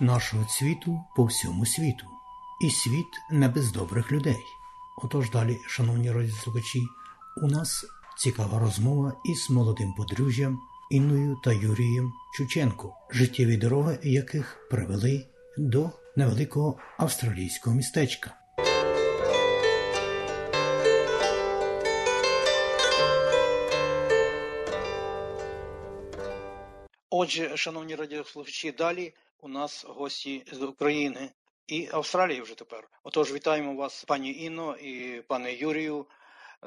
нашого цвіту по всьому світу, і світ не без добрих людей. Отож далі, шановні радіослухачі, у нас цікава розмова із молодим подружжям Інною та Юрієм Чученко, життєві дороги яких привели до невеликого австралійського містечка. Отже, шановні радіослухачі, далі у нас гості з України і Австралії вже тепер. Отож, вітаємо вас, пані Інно і пане Юрію,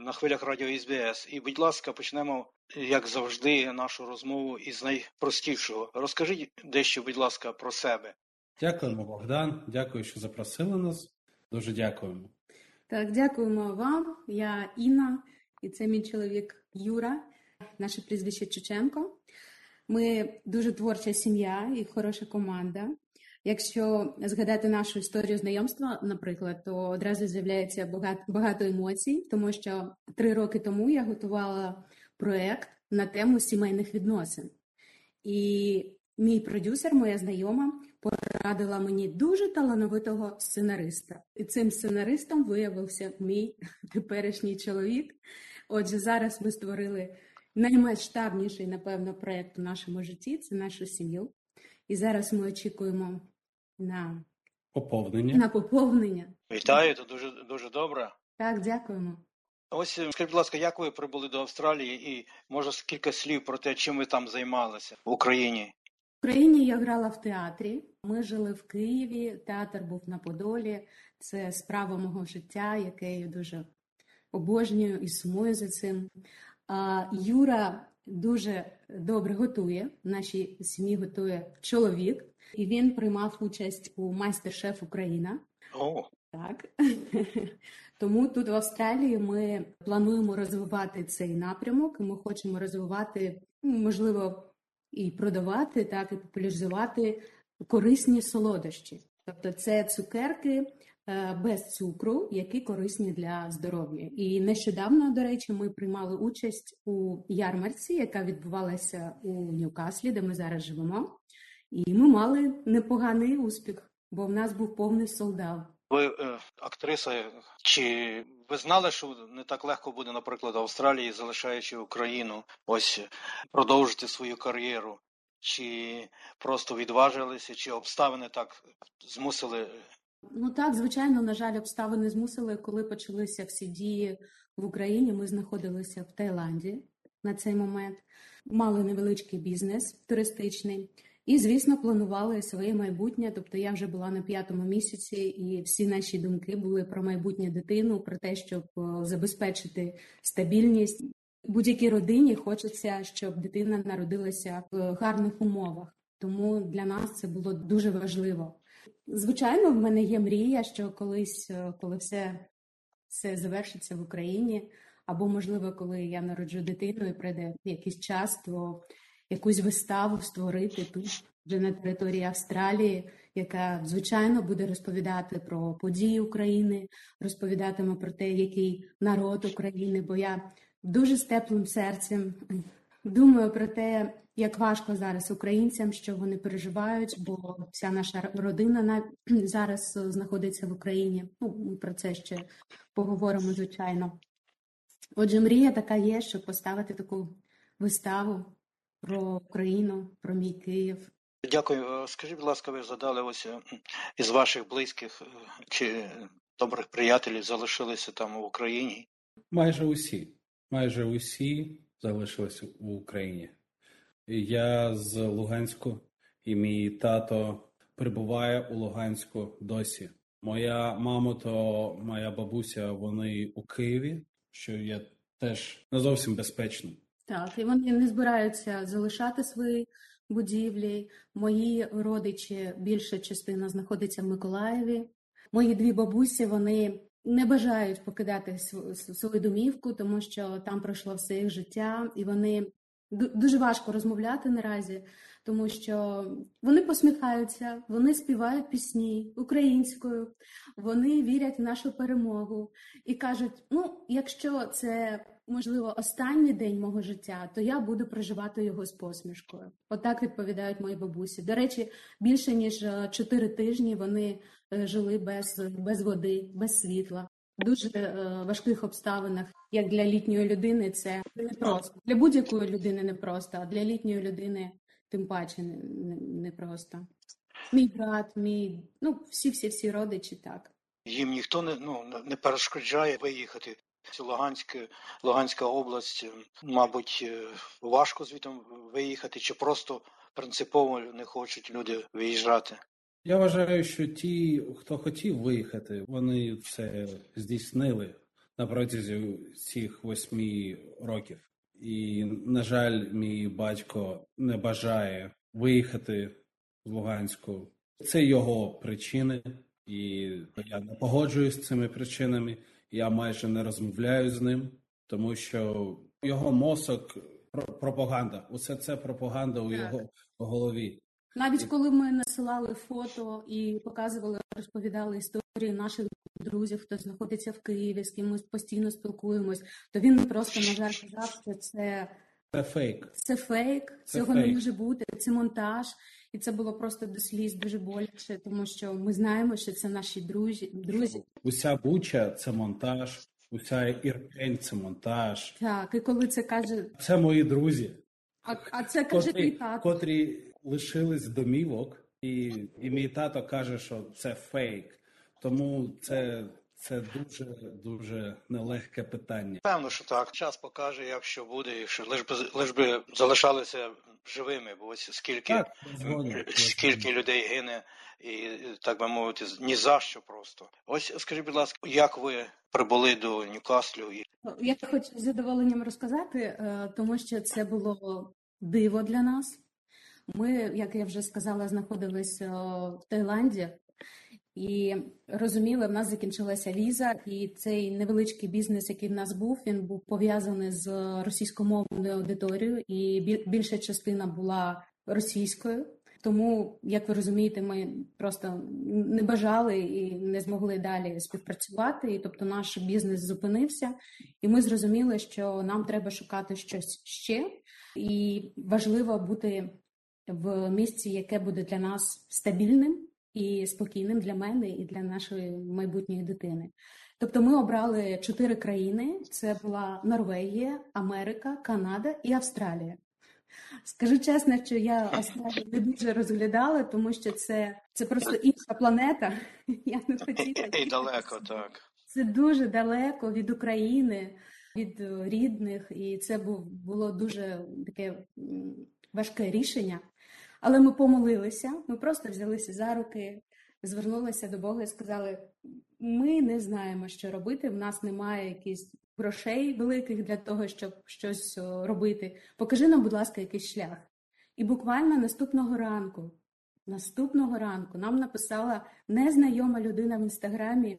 на хвилях радіо СБС. І, будь ласка, почнемо, як завжди, нашу розмову із найпростішого. Розкажіть дещо, будь ласка, про себе. Дякуємо, Богдан. Дякую, що запросили нас. Дуже дякуємо. Так, дякуємо вам. Я Інна, і це мій чоловік Юра, наше прізвище Чученко. Ми дуже творча сім'я і хороша команда. Якщо згадати нашу історію знайомства, наприклад, то одразу з'являється багато, багато емоцій, тому що три роки тому я готувала проект на тему сімейних відносин. І мій продюсер, моя знайома, порадила мені дуже талановитого сценариста. І цим сценаристом виявився мій теперішній чоловік. Отже, зараз ми створили наймасштабніший, напевно, проєкт у нашому житті це нашу сім'ю. І зараз ми очікуємо на поповнення. На поповнення. Вітаю, це дуже дуже добре. Так, дякуємо. Ось скажіть, будь ласка, як ви прибули до Австралії, і може кілька слів про те, чим ви там займалися в Україні? В Україні я грала в театрі. Ми жили в Києві. Театр був на Подолі. Це справа мого життя, яке я дуже обожнюю і сумую за цим. Юра дуже добре готує. В нашій сім'ї готує чоловік, і він приймав участь у майстер-шеф Україна. О. Так тому тут в Австралії ми плануємо розвивати цей напрямок. і Ми хочемо розвивати, ну, можливо, і продавати, так і популяризувати корисні солодощі. Тобто, це цукерки без цукру, які корисні для здоров'я. І нещодавно, до речі, ми приймали участь у ярмарці, яка відбувалася у Ньюкаслі, де ми зараз живемо. І ми мали непоганий успіх, бо в нас був повний солдат. Ви е, актриса, чи ви знали, що не так легко буде, наприклад, Австралії, залишаючи Україну, ось продовжити свою кар'єру? Чи просто відважилися, чи обставини так змусили Ну так, звичайно, на жаль, обставини змусили, коли почалися всі дії в Україні. Ми знаходилися в Таїланді на цей момент, мали невеличкий бізнес туристичний. І, звісно, планували своє майбутнє. Тобто я вже була на п'ятому місяці, і всі наші думки були про майбутнє дитину, про те, щоб е, забезпечити стабільність. Будь-якій родині хочеться, щоб дитина народилася в гарних умовах. Тому для нас це було дуже важливо. Звичайно, в мене є мрія, що колись, е, коли все все завершиться в Україні, або, можливо, коли я народжу дитину і прийде якийсь час, то якусь виставу створити тут, вже на території Австралії, яка, звичайно, буде розповідати про події України, розповідатиме про те, який народ України, бо я дуже з теплим серцем думаю про те, як важко зараз українцям, що вони переживають, бо вся наша родина зараз знаходиться в Україні. Ну, ми про це ще поговоримо, звичайно. Отже, мрія така є, щоб поставити таку виставу про Україну, про мій Київ. Дякую. Е, скажіть, будь ласка, ви задали ось е, із ваших близьких е, чи добрих приятелів залишилися там в Україні? Майже усі. Майже усі залишилися в Україні. Я з Луганську, і мій тато перебуває у Луганську досі. Моя мама то моя бабуся, вони у Києві, що є теж не зовсім безпечно. Так, і вони не збираються залишати свої будівлі. Мої родичі більша частина знаходиться в Миколаєві. Мої дві бабусі вони не бажають покидати свою домівку, тому що там пройшло все їх життя, і вони дуже важко розмовляти наразі, тому що вони посміхаються, вони співають пісні українською, вони вірять в нашу перемогу і кажуть: ну, якщо це можливо останній день мого життя, то я буду проживати його з посмішкою. Отак відповідають мої бабусі. До речі, більше ніж е, чотири тижні вони е, жили без, без води, без світла. Дуже е, важких обставинах, як для літньої людини, це непросто. Для будь-якої людини непросто, а для літньої людини тим паче не- не- непросто. Мій брат, мій ну всі, всі, всі родичі так. Їм ніхто не ну не перешкоджає виїхати. Луганська, Луганська область, мабуть, е, важко звітом виїхати, чи просто принципово не хочуть люди виїжджати. Я вважаю, що ті, хто хотів виїхати, вони це здійснили на протязі цих восьми років. І, на жаль, мій батько не бажає виїхати з Луганську. Це його причини, і я не погоджуюсь з цими причинами. Я майже не розмовляю з ним, тому що його мозок про- пропаганда. Усе це пропаганда у його голові. Навіть коли ми насилали фото і показували, розповідали історії наших друзів, хто знаходиться в Києві, з ким ми постійно спілкуємось, то він просто на жаль казав, що це, Це фейк. це фейк, Це цього фейк. не може бути, це монтаж. І це було просто до сліз дуже боляче, тому що ми знаємо, що це наші друзі. друзі. Уся буча це монтаж, уся ірпень це монтаж. Так, і коли це каже, Це мої друзі, а, а це каже котрі, мій тато. котрі лишились домівок, і, і мій тато каже, що це фейк. Тому це, це дуже дуже нелегке питання. Певно, що так. Час покаже, як що буде, якщо лиш би лиш би залишалися живими, бо ось скільки, Так, скільки людей гине, і так би мовити, ні за що просто. Ось скажіть, будь ласка, як ви прибули до Ньюкаслю і Я хочу з задоволенням розказати, е, тому що це було диво для нас. Ми, як я вже сказала, знаходились е, в Таїланді і розуміли, в нас закінчилася віза, і цей невеличкий бізнес, який в нас був, він був пов'язаний з російськомовною аудиторією, і більша частина була російською. Тому, як ви розумієте, ми просто не бажали і не змогли далі співпрацювати. І тобто наш бізнес зупинився, і ми зрозуміли, що нам треба шукати щось ще, і важливо бути в місці, яке буде для нас стабільним і спокійним для мене і для нашої майбутньої дитини. Тобто ми обрали чотири країни: це була Норвегія, Америка, Канада і Австралія. Скажу чесно, що я Австралію не дуже розглядала, тому що це, це просто інша планета. Я не хотіла. і далеко, так. Це дуже далеко від України, від рідних, і це було дуже таке важке рішення. Але ми помолилися, ми просто взялися за руки, звернулися до Бога і сказали: ми не знаємо, що робити. В нас немає якихось грошей великих для того, щоб щось робити. Покажи нам, будь ласка, якийсь шлях. І буквально наступного ранку, наступного ранку нам написала незнайома людина в інстаграмі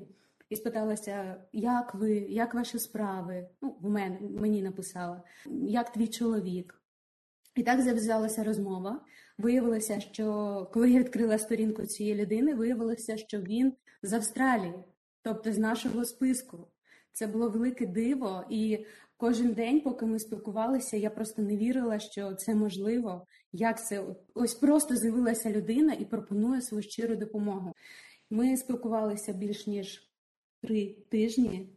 і спиталася, як ви, як ваші справи? Ну, в мене мені написала, як твій чоловік. І так зав'язалася розмова. Виявилося, що коли я відкрила сторінку цієї людини, виявилося, що він з Австралії, тобто з нашого списку. Це було велике диво, і кожен день, поки ми спілкувалися, я просто не вірила, що це можливо. Як це ось просто з'явилася людина і пропонує свою щиру допомогу. Ми спілкувалися більш ніж три тижні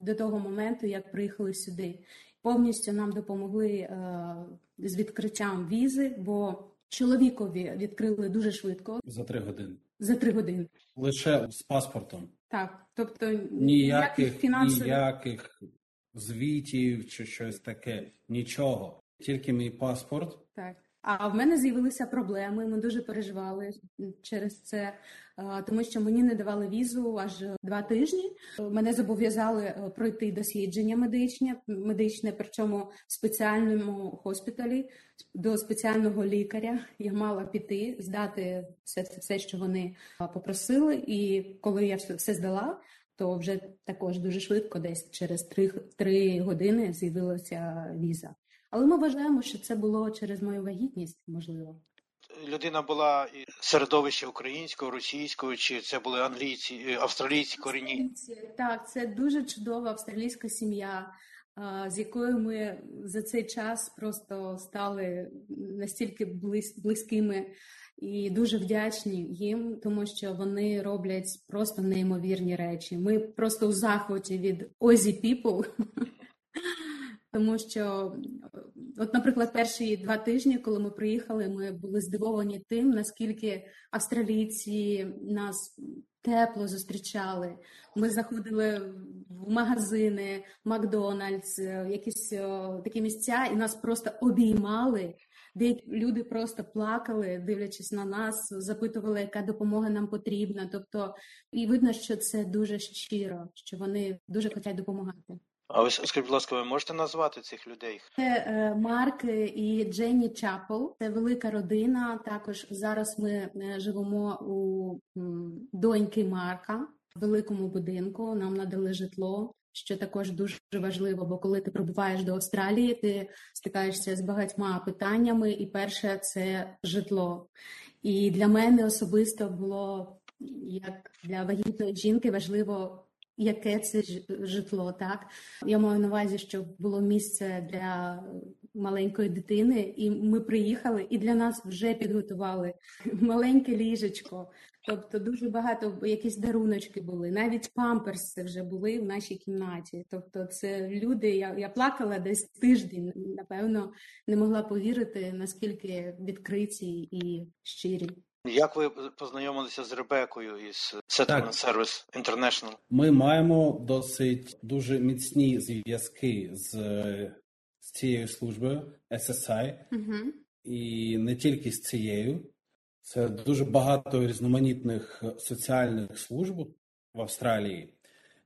до того моменту, як приїхали сюди. Повністю нам допомогли е, з відкриттям візи, бо чоловікові відкрили дуже швидко За три години. за три години. Лише з паспортом. Так, тобто Ніяких, фінансових ніяких звітів чи щось таке. Нічого. Тільки мій паспорт. Так. А в мене з'явилися проблеми. Ми дуже переживали через це, тому що мені не давали візу аж два тижні. Мене зобов'язали е, пройти дослідження медичне, медичне, причому в спеціальному госпіталі до спеціального лікаря. Я мала піти, здати все, все що вони попросили. І коли я все здала, то вже також дуже швидко, десь через три, три години, з'явилася віза. Але ми вважаємо, що це було через мою вагітність, можливо. Людина була і середовище українського, російського, чи це були англійці, е, австралійці корінні? Так, це дуже чудова австралійська сім'я. з якою ми за цей час просто стали настільки близькими і дуже вдячні їм, тому що вони роблять просто неймовірні речі. Ми просто у захваті від Ozzy People. Тому що, от, наприклад, перші два тижні, коли ми приїхали, ми були здивовані тим, наскільки австралійці нас тепло зустрічали. Ми заходили в магазини, Макдональдс, е, якісь о, такі місця, і нас просто обіймали. Деякі люди просто плакали, дивлячись на нас, запитували, яка допомога нам потрібна. Тобто, і видно, що це дуже щиро, що вони дуже хочуть допомагати. А ось скажіть, будь ласка, ви можете назвати цих людей? Це е, Марк і Дженні Чапел. Це велика родина. Також зараз ми е, живемо у доньки Марка в великому будинку. Нам надали житло, що також дуже важливо. Бо коли ти прибуваєш до Австралії, ти стикаєшся з багатьма питаннями, і перше це житло. І для мене особисто було як для вагітної жінки важливо. Яке це житло, так? Я маю на увазі, щоб було місце для маленької дитини, і ми приїхали, і для нас вже підготували маленьке ліжечко. Тобто дуже багато якісь даруночки були, навіть памперси вже були в нашій кімнаті. Тобто, це люди. Я, я плакала десь тиждень. Напевно, не могла повірити, наскільки відкриті і щирі. Як ви познайомилися з Ребекою із Settlement Service International? Ми маємо досить дуже міцні зв'язки з, з цією службою SSI, Угу. і не тільки з цією. Це дуже багато різноманітних соціальних служб в Австралії,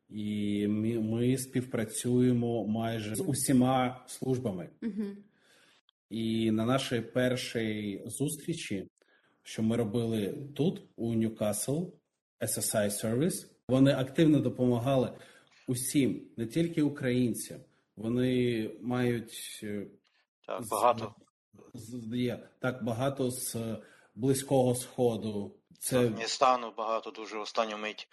і ми, ми співпрацюємо майже з усіма службами. Угу. І на нашій першій зустрічі, що ми робили тут, у Ньюкасл, SSI Service, вони активно допомагали усім, не тільки українцям. Вони мають е, Так, багато. з- є так багато з близького сходу. Це Афганістану багато дуже останню мить.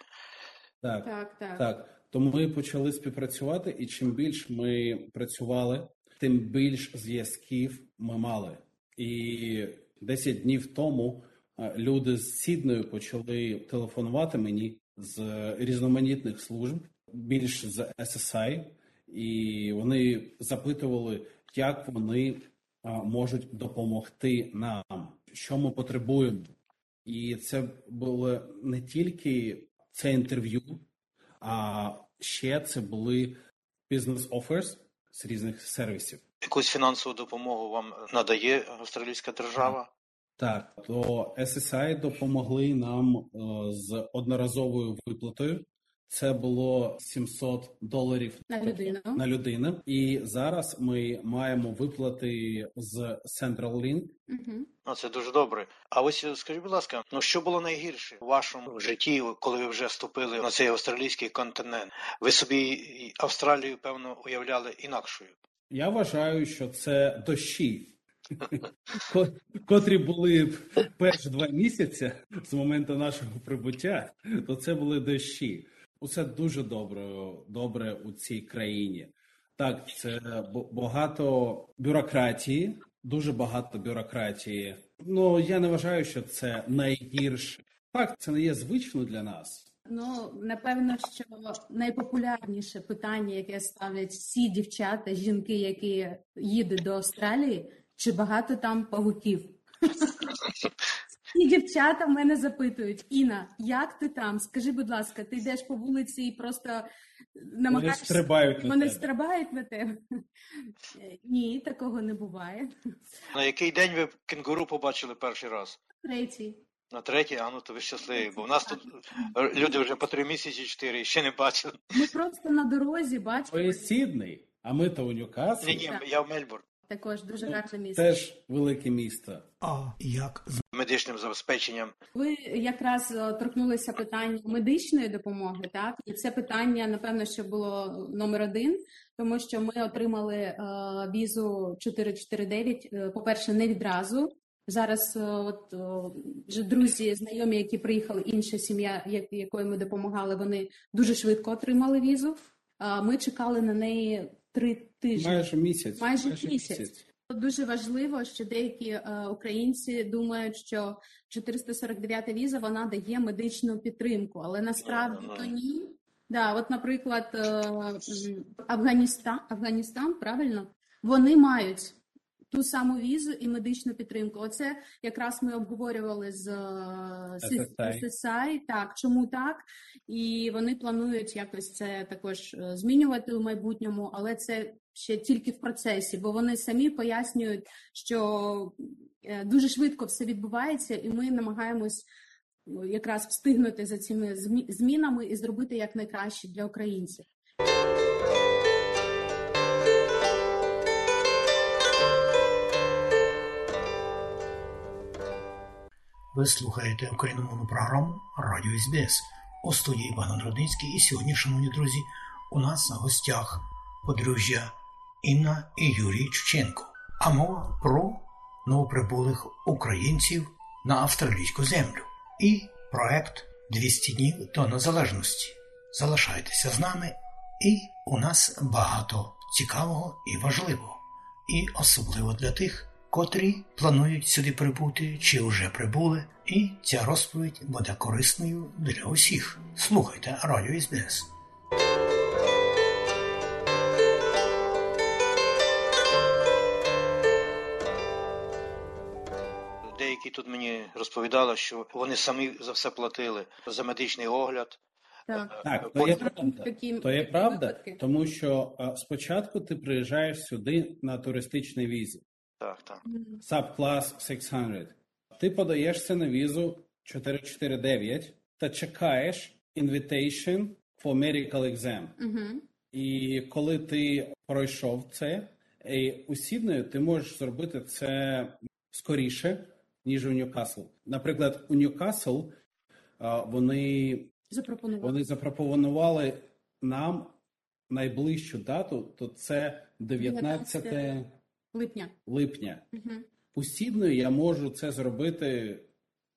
так, Так, так. Так, тому ми почали співпрацювати, і чим більш ми працювали, тим більш зв'язків ми мали. І 10 днів тому е, люди з Сіднею почали телефонувати мені з різноманітних служб, більш з SSI, і вони запитували, як вони можуть допомогти нам, що ми потребуємо. І це було не тільки це інтерв'ю, а ще це були бізнес offers з різних сервісів. Якусь фінансову допомогу вам надає австралійська держава? Так, то SSI допомогли нам е, з одноразовою виплатою. Це було 700 доларів На людину. на людину. І зараз ми маємо виплати з Centralink. Угу. Ну, це дуже добре. А ось е, скажіть, будь ласка, ну що було найгірше у вашому житті, коли ви вже ступили на цей австралійський континент? Ви собі Австралію, певно, уявляли інакшою. Я вважаю, що це дощі, ко- котрі були перші два місяці з моменту нашого прибуття, то це були дощі. Усе дуже добре, добре у цій країні. Так, це багато бюрократії, дуже багато бюрократії. Ну я не вважаю, що це найгірше. Так, це не є звично для нас. Ну, напевно, що найпопулярніше питання, яке ставлять всі дівчата, жінки, які їдуть до Австралії, чи багато там павуків? І дівчата в мене запитують: Іна, як ти там? Скажи, будь ласка, ти йдеш по вулиці і просто Вони намагаєшся стрибають на вони тебе. стрибають на тебе? Ні, такого не буває. На який день ви кенгуру побачили перший раз? Третій. На третій, а ну то ви щасливі, бо в нас тут люди вже по три місяці, чотири ще не бачили. Ми просто на дорозі бачимо Ви Сідней, а ми то у Ньюкаслі. Ні, ні, я в Мельбурн. також дуже гарне місце. Теж велике місто. А як Медичним забезпеченням. Ви якраз е, торкнулися питання медичної допомоги, так і це питання, напевно, що було номер один, тому що ми отримали е, візу 449, е, по-перше, не відразу. Зараз е, от вже друзі, знайомі, які приїхали, інша сім'я, як- якої ми допомагали, вони дуже швидко отримали візу. А Ми чекали на неї три тижні. Майже місяць. Майже місяць. Дуже важливо, що деякі е, українці думають, що 449 віза вона дає медичну підтримку, але насправді то ні. Да, от, наприклад, е, Афганістан, Афганістан, правильно, вони мають ту саму візу і медичну підтримку. Оце якраз ми обговорювали з е, SSI. SSI, Так, чому так? І вони планують якось це також е, змінювати у майбутньому, але це ще тільки в процесі, бо вони самі пояснюють, що е, дуже швидко все відбувається, і ми намагаємось ну, якраз встигнути за цими змі- змінами і зробити як найкраще для українців. Ви слухаєте україномовну програму Радіо СБС у студії Богдан Рудницький. І сьогодні, шановні друзі, у нас на гостях подружжя Інна і Юрій Чученко. А мова про новоприбулих українців на австралійську землю і проект 200 днів до незалежності. Залишайтеся з нами, і у нас багато цікавого і важливого, і особливо для тих, котрі планують сюди прибути чи вже прибули, і ця розповідь буде корисною для усіх. Слухайте Радіо СБС. Деякі тут мені розповідали, що вони самі за все платили за медичний огляд. Так, Так, то є правда. такі То є правда, тому що е, спочатку ти приїжджаєш сюди на туристичній візі. Так, так. Subclass 600. Ти подаєшся на візу 449 та чекаєш invitation for medical exam. Мгм. І коли ти пройшов це, і у Сіднею ти можеш зробити це скоріше, ніж у Ньюкасл. Наприклад, у Ньюкасл вони, запропонував. вони запропонували нам найближчу дату, то це 19 19 липня. липня. Мгм. У я можу це зробити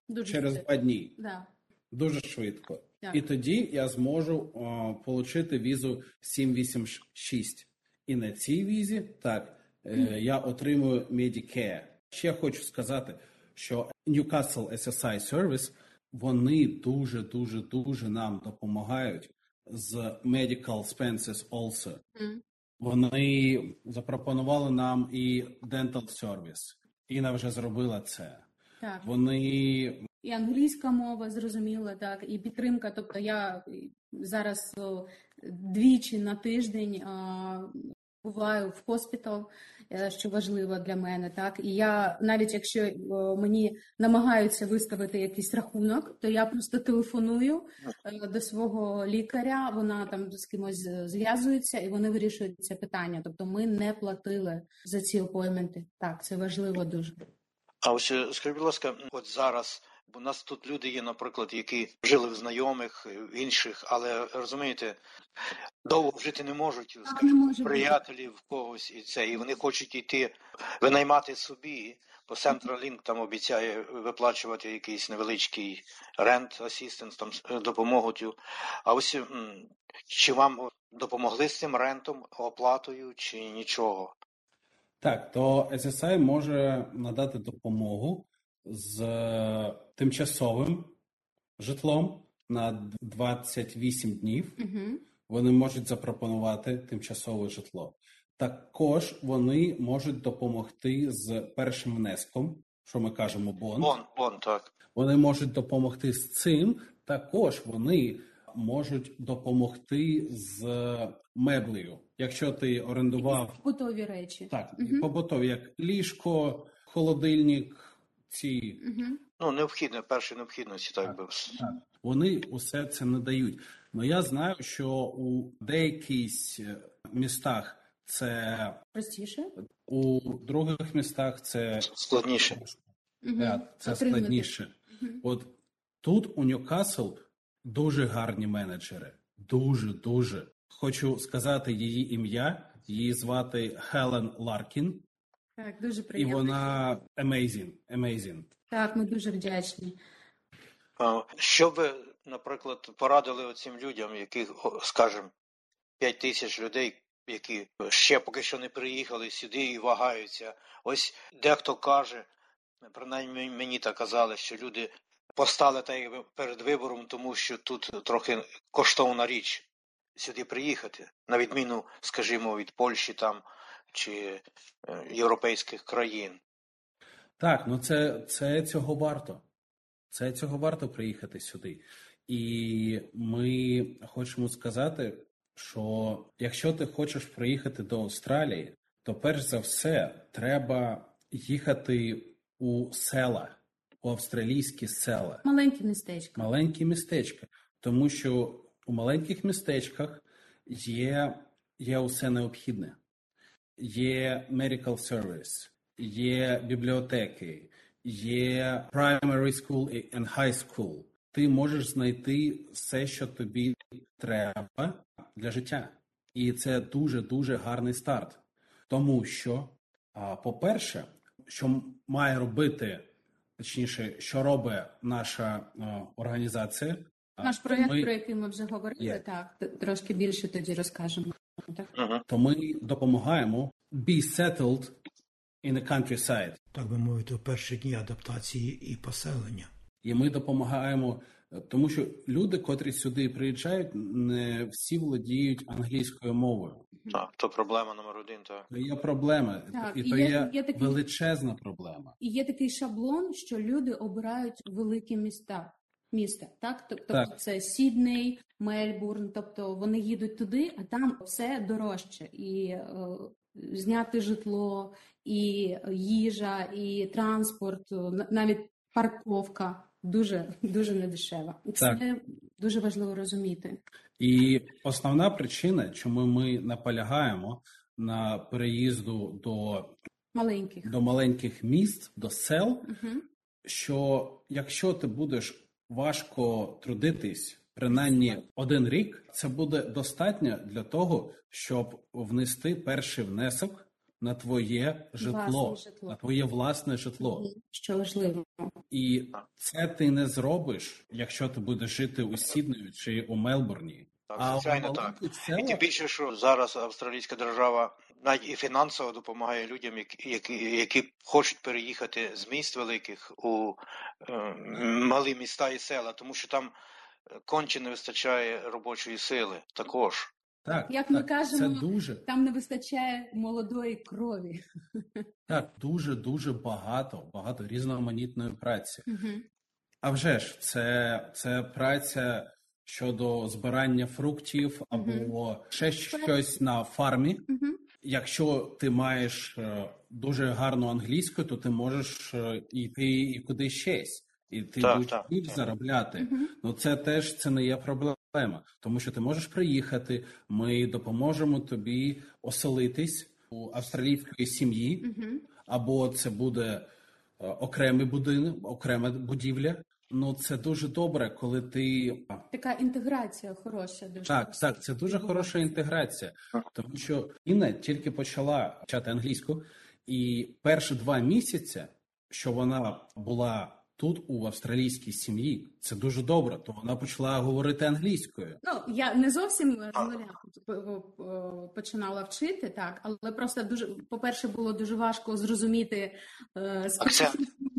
Дуже через швидко. два дні. Да. Дуже швидко. Так. І тоді я зможу о, отримати візу 786. І на цій візі так е, я отримую Medicare. Ще хочу сказати, що Newcastle SSI Service вони дуже дуже дуже нам допомагають з medical expenses also. Мгм. Вони запропонували нам і dental service. Іна вже зробила це. Так. Вони І англійська мова, зрозуміла, так, і підтримка. Тобто я зараз двічі на тиждень а, буваю в хоспітал, що важливо для мене. Так, і я навіть якщо мені намагаються виставити якийсь рахунок, то я просто телефоную е, до свого лікаря. Вона там з кимось е, зв'язується, і вони вирішують це питання. Тобто, ми не платили за ці апойменти. Так, це важливо дуже. А ось е, скажіть, будь ласка, от зараз, бо у нас тут люди є, наприклад, які жили в знайомих, е, в інших, але розумієте, довго жити не можуть, скажімо, приятелів в когось і це, і вони хочуть йти винаймати собі. Бо Centralink там обіцяє виплачувати якийсь невеличкий rent assistance, там е, допомогу. А ось чи вам допомогли з цим рентом, оплатою, чи нічого? Так, то SSI може надати допомогу з е, тимчасовим житлом на 28 днів. Угу. Вони можуть запропонувати тимчасове житло. Також вони можуть допомогти з першим внеском, що ми кажемо бон. Вон, вон, так. Вони можуть допомогти з цим. Також вони можуть допомогти з меблею. Якщо ти орендував Готові речі. так, Мгм. побутові, як ліжко, холодильник, ці Угу. Ну, необхідне, перші необхідності, так би. вони усе це не дають. Но я знаю, що у деяких містах це Простіше. у других містах це, Складніше. Угу. е, це складніше. От тут у Ньюкасл дуже гарні менеджери. Дуже дуже хочу сказати її ім'я. Її звати Хелен Ларкін, Так, дуже приємно. і вона amazing, amazing. Так, ми дуже вдячні. Що ви, наприклад, порадили оцим людям, яких, скажімо, 5 тисяч людей, які ще поки що не приїхали сюди і вагаються. Ось дехто каже, принаймні мені так казали, що люди постали так якби перед вибором, тому що тут трохи коштовна річ сюди приїхати, на відміну, скажімо, від Польщі там чи е, європейських країн. Так, ну це, це цього варто. Це цього варто приїхати сюди. І ми хочемо сказати, що якщо ти хочеш приїхати до Австралії, то перш за все треба їхати у села, у австралійські села, Маленьке містечко. маленькі містечка, тому що у маленьких містечках є, є усе необхідне. Є medical service, є бібліотеки, є primary school and high school. Ти можеш знайти все, що тобі треба для життя. І це дуже дуже гарний старт. Тому що, по-перше, що має робити, точніше, що робить наша організація. Наш проєкт, ми- про який ми вже говорили, Є. так трошки більше тоді розкажемо. То ми допомагаємо be settled in the countryside. Так би мовити, у перші дні адаптації і поселення. І ми допомагаємо, е, тому що люди, котрі сюди приїжджають, не всі володіють англійською мовою. Так, то проблема номер один. Так. То є проблема, Так, і і то є- є, є такі- величезна проблема. І є такий шаблон, що люди обирають великі міста. Міста, так тобто Так. це Сідней, Мельбурн, тобто вони їдуть туди, а там все дорожче, і е, зняти житло, і їжа, і транспорт, е, навіть парковка дуже дуже недешева. Це Так. дуже важливо розуміти. І основна причина, чому ми наполягаємо на переїзду до, Маленьких. до маленьких міст, до сел, Угу. що якщо ти будеш важко трудитись, принаймні один рік, це буде достатньо для того, щоб внести перший внесок на твоє житло, житло. на твоє власне житло. Що важливо. І це ти не зробиш, якщо ти будеш жити у Сіднею чи у Мелбурні. Так, звичайно, у так. І тим більше, що зараз австралійська держава навіть і фінансово допомагає людям, які, які, які хочуть переїхати з міст великих у е, малі міста і села, тому що там е, конче не вистачає робочої сили також. так, Як ми так, кажемо, це дуже Там не вистачає молодої крові. так, дуже дуже багато, багато різноманітної праці. Угу. А вже ж, це, це праця щодо збирання фруктів або ще щось на фармі. Угу. Якщо ти маєш е, дуже гарну англійську, то ти можеш е, йти і куди щось, і ти Так, будеш так, більш так. заробляти. Угу. Ну це теж це не є проблема, тому що ти можеш приїхати. Ми допоможемо тобі оселитись у австралійської сім'ї, Угу. або це буде е, окремий будинок, окрема будівля. Ну це дуже добре, коли ти Така інтеграція хороша. Дуже так, так, це дуже хороша інтеграція, тому що Інна тільки почала вчати англійську, і перші два місяці, що вона була тут у австралійській сім'ї, це дуже добре. То вона почала говорити англійською. Ну я не зовсім п- п- починала вчити, так, але просто дуже по-перше, було дуже важко зрозуміти е,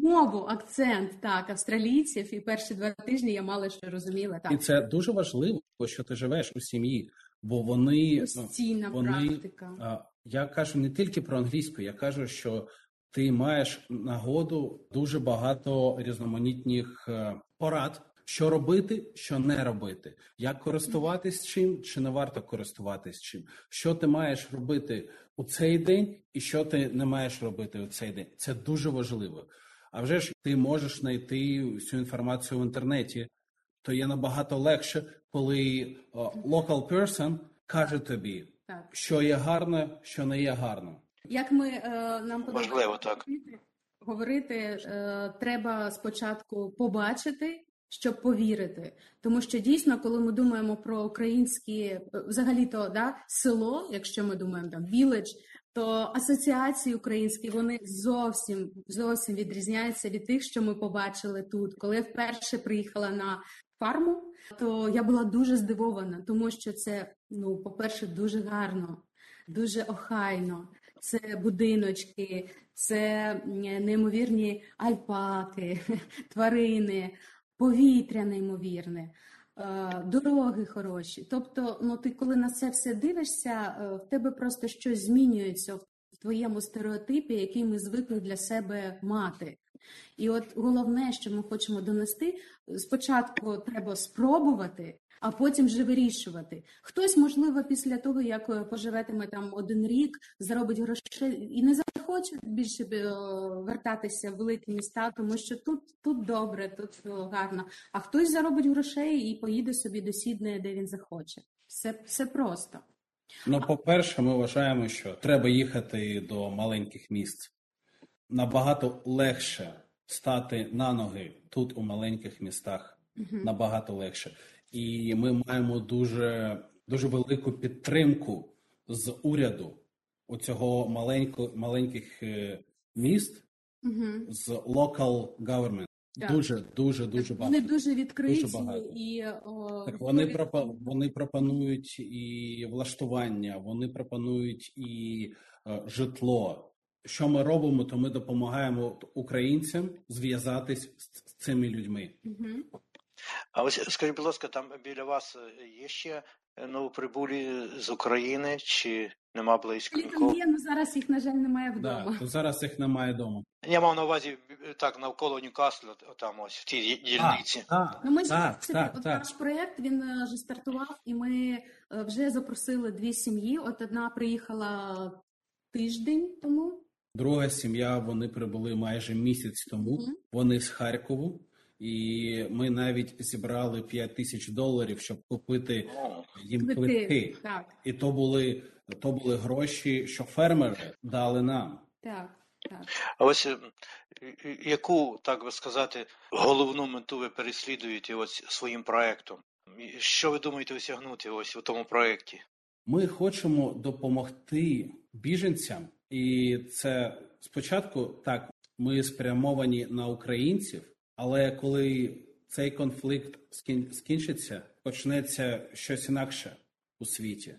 мову, акцент так, австралійців. І перші два тижні я мало що розуміла. Так, І це дуже важливо, що ти живеш у сім'ї, бо вони постійна вони- практика. Я кажу не тільки про англійську, я кажу, що ти маєш нагоду дуже багато різноманітних е, порад, що робити, що не робити, як користуватись чим, чи не варто користуватись чим, що ти маєш робити у цей день, і що ти не маєш робити у цей день. Це дуже важливо. А вже ж ти можеш знайти всю інформацію в інтернеті, то є набагато легше, коли local person каже тобі, Так. що є гарно, що не є гарно. Як ми е, нам Можливо, так. говорити, е, треба спочатку побачити, щоб повірити. Тому що дійсно, коли ми думаємо про українські, е, взагалі-то да, село, якщо ми думаємо там village, то асоціації українські вони зовсім зовсім відрізняються від тих, що ми побачили тут. Коли я вперше приїхала на фарму, то я була дуже здивована, тому що це, ну, по-перше, дуже гарно. дуже охайно. Це будиночки, це неймовірні альпаки, тварини, повітря неймовірне, дороги хороші. Тобто, ну ти коли на це все дивишся, е, в тебе просто щось змінюється в твоєму стереотипі, який ми звикли для себе мати. І от головне, що ми хочемо донести, спочатку треба спробувати, а потім вже вирішувати. Хтось, можливо, після того, як е, поживетиме там один рік, заробить грошей і не захоче більше е, вертатися в великі міста, тому що тут, тут добре, тут е, гарно. А хтось заробить грошей і поїде собі до Сіднея, де він захоче. Все, все просто. Ну, по-перше, ми вважаємо, що треба їхати до маленьких міст. Набагато легше стати на ноги тут у маленьких містах. Мгм. Набагато легше. І ми маємо дуже, дуже велику підтримку з уряду у цього маленько, маленьких е, міст Мгм. з local government. Так. Дуже, дуже, дуже багато. Вони дуже відкриті Дуже багато. і о, Так вони готові- пропо- вони пропонують і влаштування, вони пропонують і е, житло. Що ми робимо, то ми допомагаємо українцям зв'язатись з цими людьми. Мгм. А ось скажіть, будь ласка, там біля вас е, є ще е, новоприбулі з України, чи нема близько Літом є, але зараз їх, на жаль, немає вдома. Да, то зараз їх немає вдома. Я мав на увазі е, так навколо Ньюкасла, там ось в тій ді- дільниці. Так, Ну, ми ж так, це- так, от так. наш проєкт він е, вже стартував, і ми е, вже запросили дві сім'ї. От одна приїхала тиждень тому. Друга сім'я вони прибули майже місяць тому. Мгм. Вони з Харкову, і ми навіть зібрали 5 тисяч доларів, щоб купити їм Квитки. квитки. Так, І то були то були гроші, що фермери дали нам. так, так. А ось е, яку, так би сказати, головну мету ви переслідуєте ось своїм проектом? Що ви думаєте осягнути ось у тому проєкті? Ми хочемо допомогти біженцям, і це спочатку так. Ми спрямовані на українців, але коли цей конфлікт скін- скінчиться, почнеться щось інакше у світі.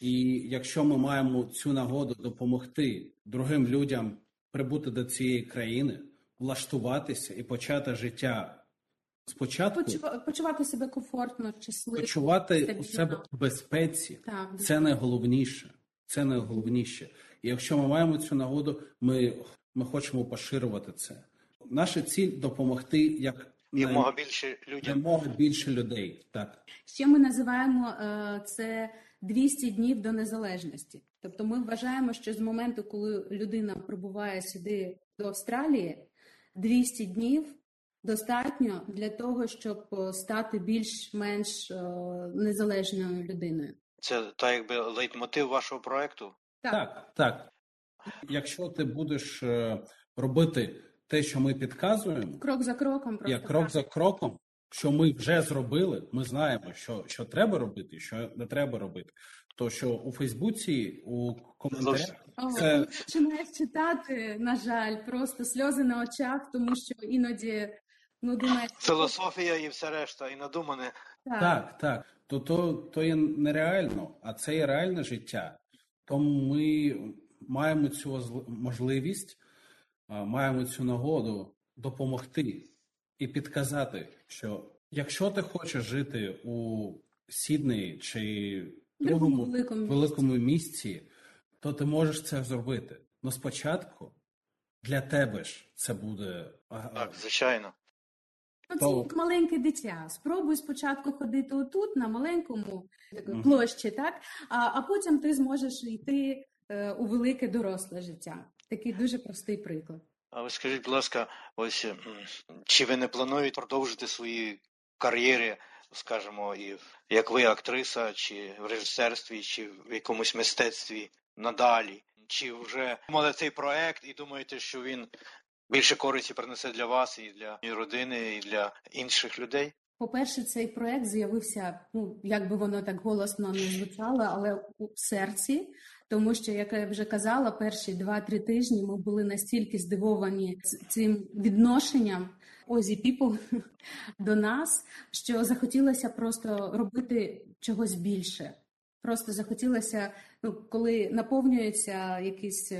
І якщо ми маємо цю нагоду допомогти другим людям прибути до цієї країни, влаштуватися і почати життя спочатку, Почува- Почувати себе комфортно, щасливо. почувати у стабільно. себе в безпеці, Так, це найголовніше. Це найголовніше. І якщо ми маємо цю нагоду, ми, ми хочемо поширювати це. Наша ціль допомогти як Якомога більше людям. якомога більше людей. Так. Ще ми називаємо е, це 200 днів до незалежності. Тобто ми вважаємо, що з моменту, коли людина прибуває сюди до Австралії, 200 днів достатньо для того, щоб е, стати більш-менш е, незалежною людиною. Це та якби лейтмотив вашого проекту. так, так. Якщо ти будеш е, робити те, що ми підказуємо, Крок за кроком, просто як крок так. за кроком, що ми вже зробили, ми знаємо, що, що треба робити, що не треба робити. То що у Фейсбуці, у коментарях це- починаєш читати, на жаль, просто сльози на очах, тому що іноді ну думаєш, Філософія і все решта, і надумане. так, Так, так. То, то, то є нереально, а це є реальне життя. Тому ми маємо цю можливість, маємо цю нагоду допомогти і підказати, що якщо ти хочеш жити у Сіднеї чи Другому другому великому місті. великому місці, то ти можеш це зробити. Но спочатку для тебе ж це буде Так, звичайно. Ну, це як маленьке дитя. Спробуй спочатку ходити отут, на маленькому так, площі, так? А, а потім ти зможеш йти е, у велике доросле життя. Такий дуже простий приклад. А ви скажіть, будь ласка, ось чи ви не плануєте продовжити свої кар'єри, скажімо, і як ви актриса, чи в режисерстві, чи в якомусь мистецтві надалі? Чи вже мали цей проект і думаєте, що він більше користі принесе для вас і для і родини, і для інших людей? По-перше, цей проект з'явився, ну як би воно так голосно не звучало, але у серці. Тому що, як я вже казала, перші два-три тижні ми були настільки здивовані цим відношенням Озі People до нас, що захотілося просто робити чогось більше. Просто захотілося ну, коли наповнюється якийсь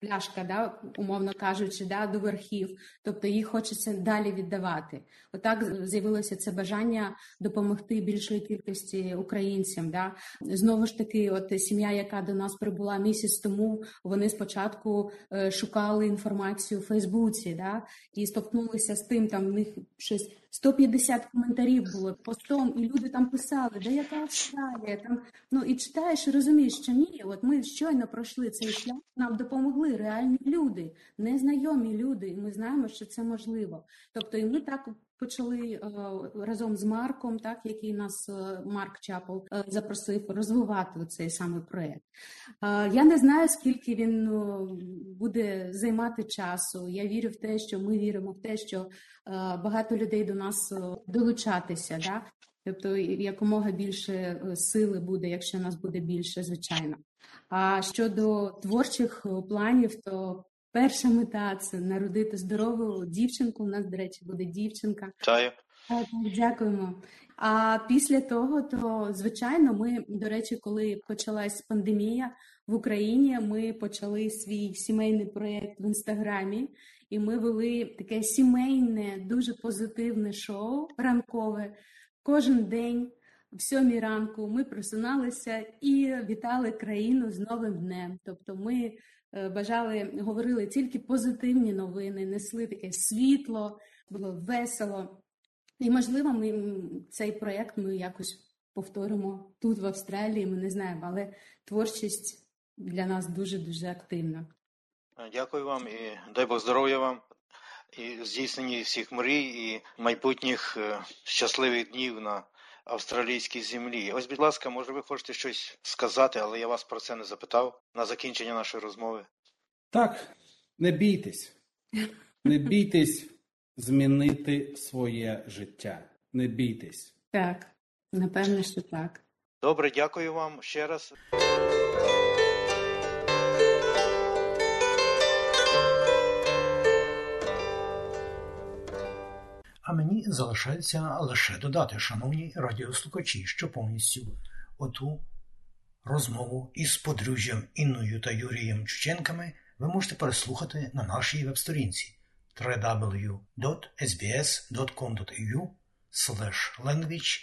пляшка, да, умовно кажучи, да, до верхів, тобто їх хочеться далі віддавати. Отак з'явилося це бажання допомогти більшої кількості українцям. Да. Знову ж таки, от сім'я, яка до нас прибула місяць тому, вони спочатку е, шукали інформацію у Фейсбуці, да, і столкнулися з тим, там в них щось 150 коментарів було постом, і люди там писали, де яка Австралія, там ну і читаєш, і розумієш, що ні, от ми щойно пройшли цей шлях, нам допомогли реальні люди, незнайомі люди, і ми знаємо, що це можливо. Тобто, і ми так почали е, разом з Марком, так який нас е, Марк Чапел е, запросив розвивати цей самий проект. Я не знаю, скільки він буде займати часу. Я вірю в те, що ми віримо в те, що багато людей до нас долучатися. Да? Тобто якомога більше сили буде, якщо нас буде більше, звичайно. А щодо творчих планів, то перша мета це народити здорову дівчинку. У нас, до речі, буде дівчинка. Чаю. Так, дякуємо. А після того, то звичайно, ми, до речі, коли почалась пандемія в Україні, ми почали свій сімейний проєкт в інстаграмі, і ми вели таке сімейне, дуже позитивне шоу ранкове кожен день. В сьомій ранку ми просиналися і вітали країну з новим днем. Тобто, ми е, бажали, говорили тільки позитивні новини, несли таке світло, було весело. І, можливо, ми цей проєкт ми якось повторимо тут, в Австралії. Ми не знаємо, але творчість для нас дуже дуже активна. Дякую вам і дай Бог здоров'я вам. І здійснені всіх мрій і майбутніх е, щасливих днів на австралійській землі. Ось, будь ласка, може, ви хочете щось сказати, але я вас про це не запитав на закінчення нашої розмови. Так, не бійтесь, не бійтесь змінити своє життя. Не бійтесь. Так, напевне, що так. Добре, дякую вам ще раз. А мені залишається лише додати, шановні радіослухачі, що повністю оту розмову із подружжям Інною та Юрієм Чученками ви можете переслухати на нашій веб-сторінці www.sbs.com.au language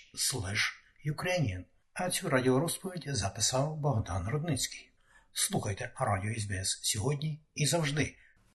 Ukrainian. А цю радіорозповідь записав Богдан Рудницький. Слухайте Радіо СБС сьогодні і завжди.